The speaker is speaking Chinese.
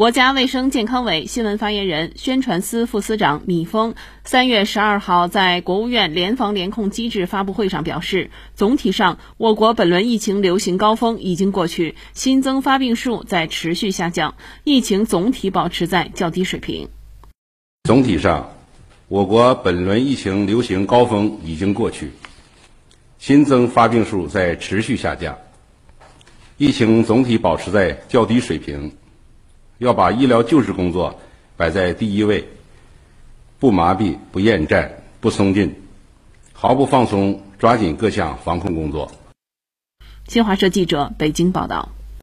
国家卫生健康委新闻发言人、宣传司副司长米峰三月十二号在国务院联防联控机制发布会上表示，总体上，我国本轮疫情流行高峰已经过去，新增发病数在持续下降，疫情总体保持在较低水平。总体上，我国本轮疫情流行高峰已经过去，新增发病数在持续下降，疫情总体保持在较低水平。要把医疗救治工作摆在第一位，不麻痹、不厌战、不松劲，毫不放松，抓紧各项防控工作。新华社记者北京报道。